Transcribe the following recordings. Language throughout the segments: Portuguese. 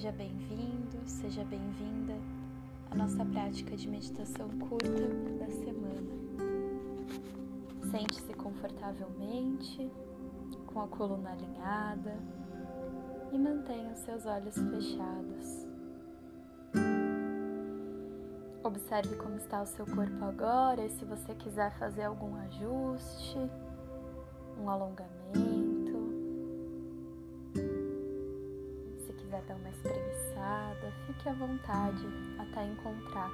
Seja bem-vindo, seja bem-vinda à nossa prática de meditação curta da semana. Sente-se confortavelmente, com a coluna alinhada e mantenha os seus olhos fechados. Observe como está o seu corpo agora e se você quiser fazer algum ajuste, um alongamento, espreguiçada, fique à vontade até encontrar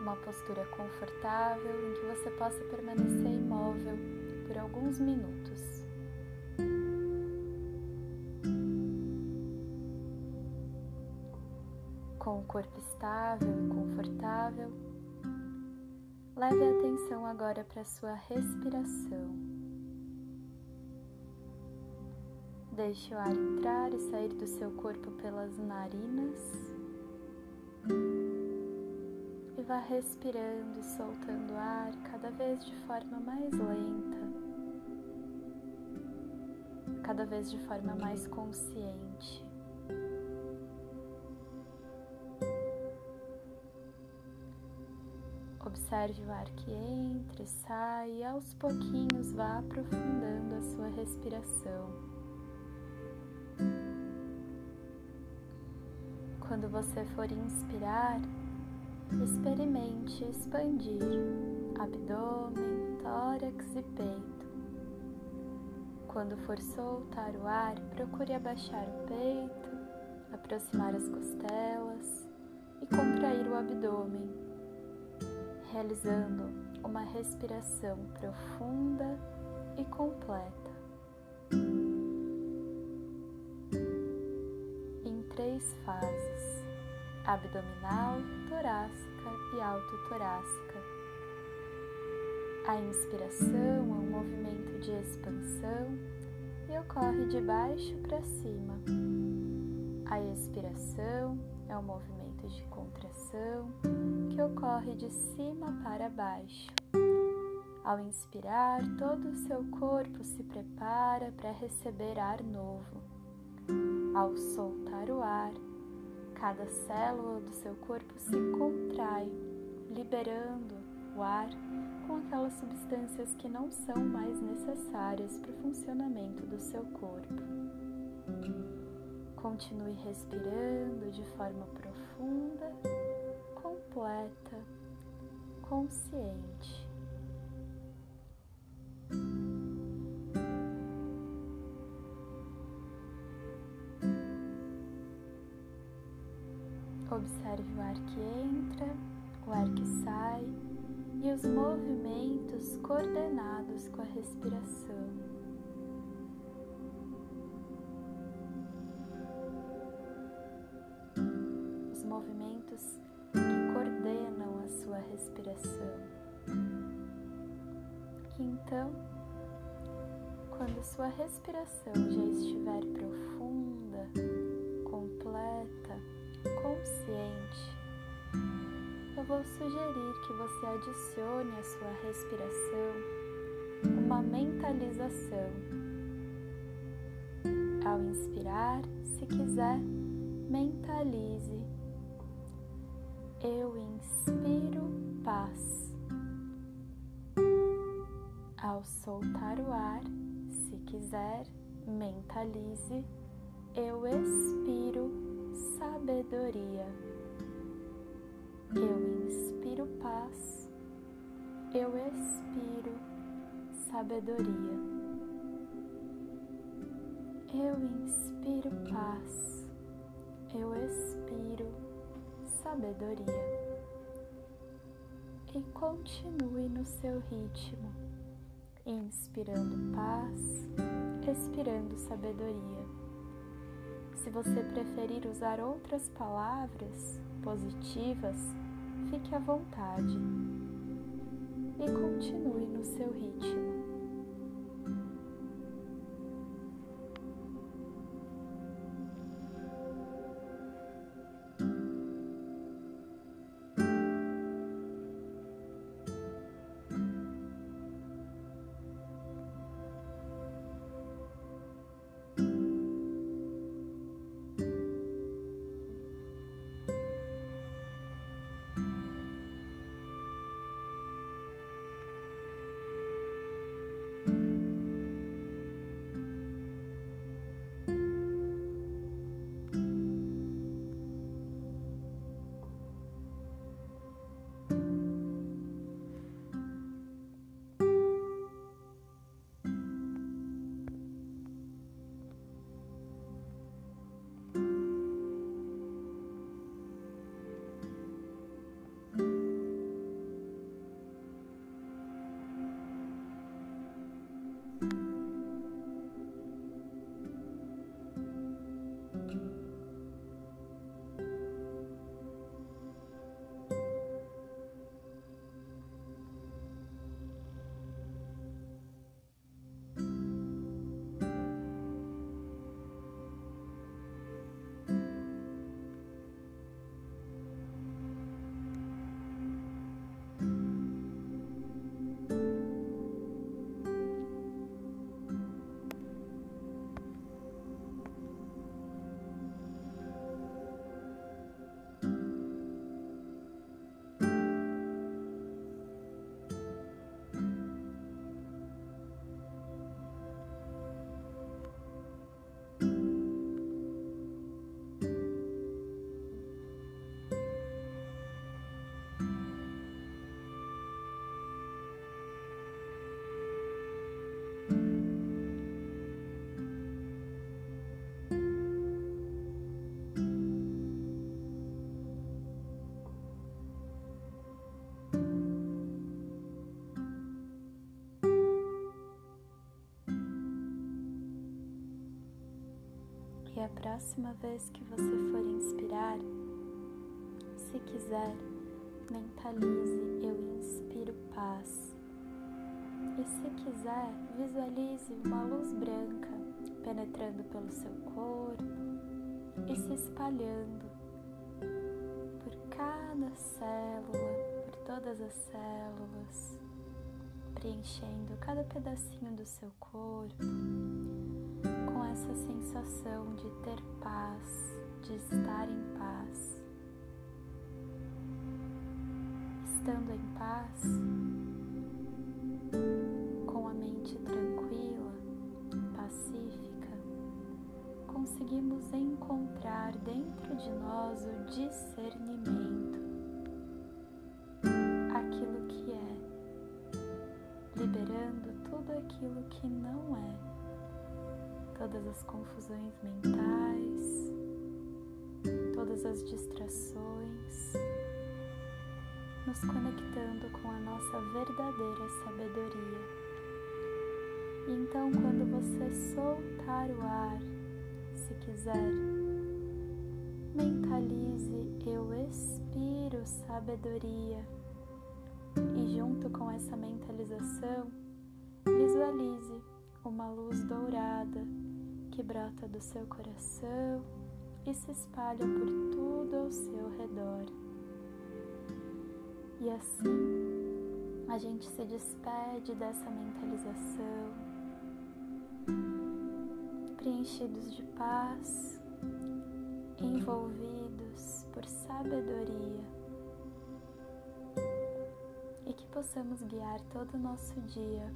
uma postura confortável em que você possa permanecer imóvel por alguns minutos. Com o corpo estável e confortável, leve a atenção agora para a sua respiração. Deixe o ar entrar e sair do seu corpo pelas narinas e vá respirando e soltando ar cada vez de forma mais lenta, cada vez de forma mais consciente. Observe o ar que entra e sai e aos pouquinhos vá aprofundando a sua respiração. Quando você for inspirar, experimente expandir abdômen, tórax e peito. Quando for soltar o ar, procure abaixar o peito, aproximar as costelas e contrair o abdômen realizando uma respiração profunda e completa. Três fases: abdominal, torácica e autotorácica. A inspiração é um movimento de expansão e ocorre de baixo para cima. A expiração é um movimento de contração que ocorre de cima para baixo. Ao inspirar, todo o seu corpo se prepara para receber ar novo. Ao soltar o ar, cada célula do seu corpo se contrai, liberando o ar com aquelas substâncias que não são mais necessárias para o funcionamento do seu corpo. Continue respirando de forma profunda completa, consciente. Que entra, o ar que sai e os movimentos coordenados com a respiração. Os movimentos sua respiração. Então, quando sua respiração já estiver profunda, completa, consciente, eu vou sugerir que você adicione à sua respiração uma mentalização. Ao inspirar, se quiser, mentalize eu inspiro paz. Ao soltar o ar, se quiser, mentalize, eu expiro sabedoria. Eu inspiro paz, eu expiro sabedoria. Eu inspiro paz, eu expiro sabedoria. E continue no seu ritmo, inspirando paz, expirando sabedoria. Se você preferir usar outras palavras positivas, fique à vontade e continue no seu ritmo. A próxima vez que você for inspirar, se quiser, mentalize eu inspiro paz. E se quiser, visualize uma luz branca penetrando pelo seu corpo e se espalhando por cada célula, por todas as células, preenchendo cada pedacinho do seu corpo essa sensação de ter paz, de estar em paz. Estando em paz, com a mente tranquila, pacífica, conseguimos encontrar dentro de nós o discernimento, aquilo que é, liberando tudo aquilo que não é todas as confusões mentais, todas as distrações, nos conectando com a nossa verdadeira sabedoria. Então, quando você soltar o ar, se quiser, mentalize eu expiro sabedoria e junto com essa mentalização, visualize uma luz dourada que brota do seu coração e se espalha por tudo ao seu redor. E assim a gente se despede dessa mentalização, preenchidos de paz, envolvidos por sabedoria e que possamos guiar todo o nosso dia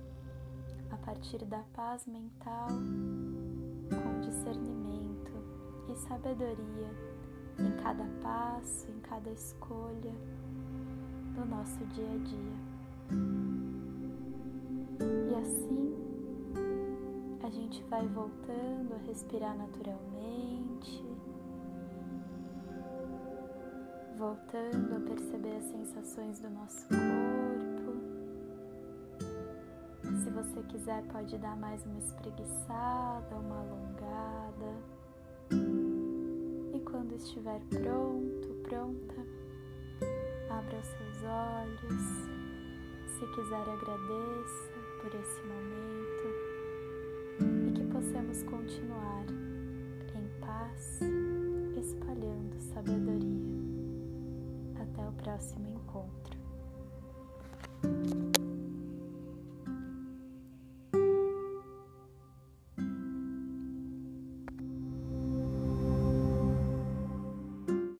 a partir da paz mental discernimento e sabedoria em cada passo, em cada escolha do nosso dia a dia. E assim a gente vai voltando a respirar naturalmente, voltando a perceber as sensações do nosso corpo. Se você quiser, pode dar mais uma espreguiçada, uma alongada. E quando estiver pronto, pronta, abra os seus olhos. Se quiser, agradeça por esse momento e que possamos continuar em paz, espalhando sabedoria. Até o próximo encontro.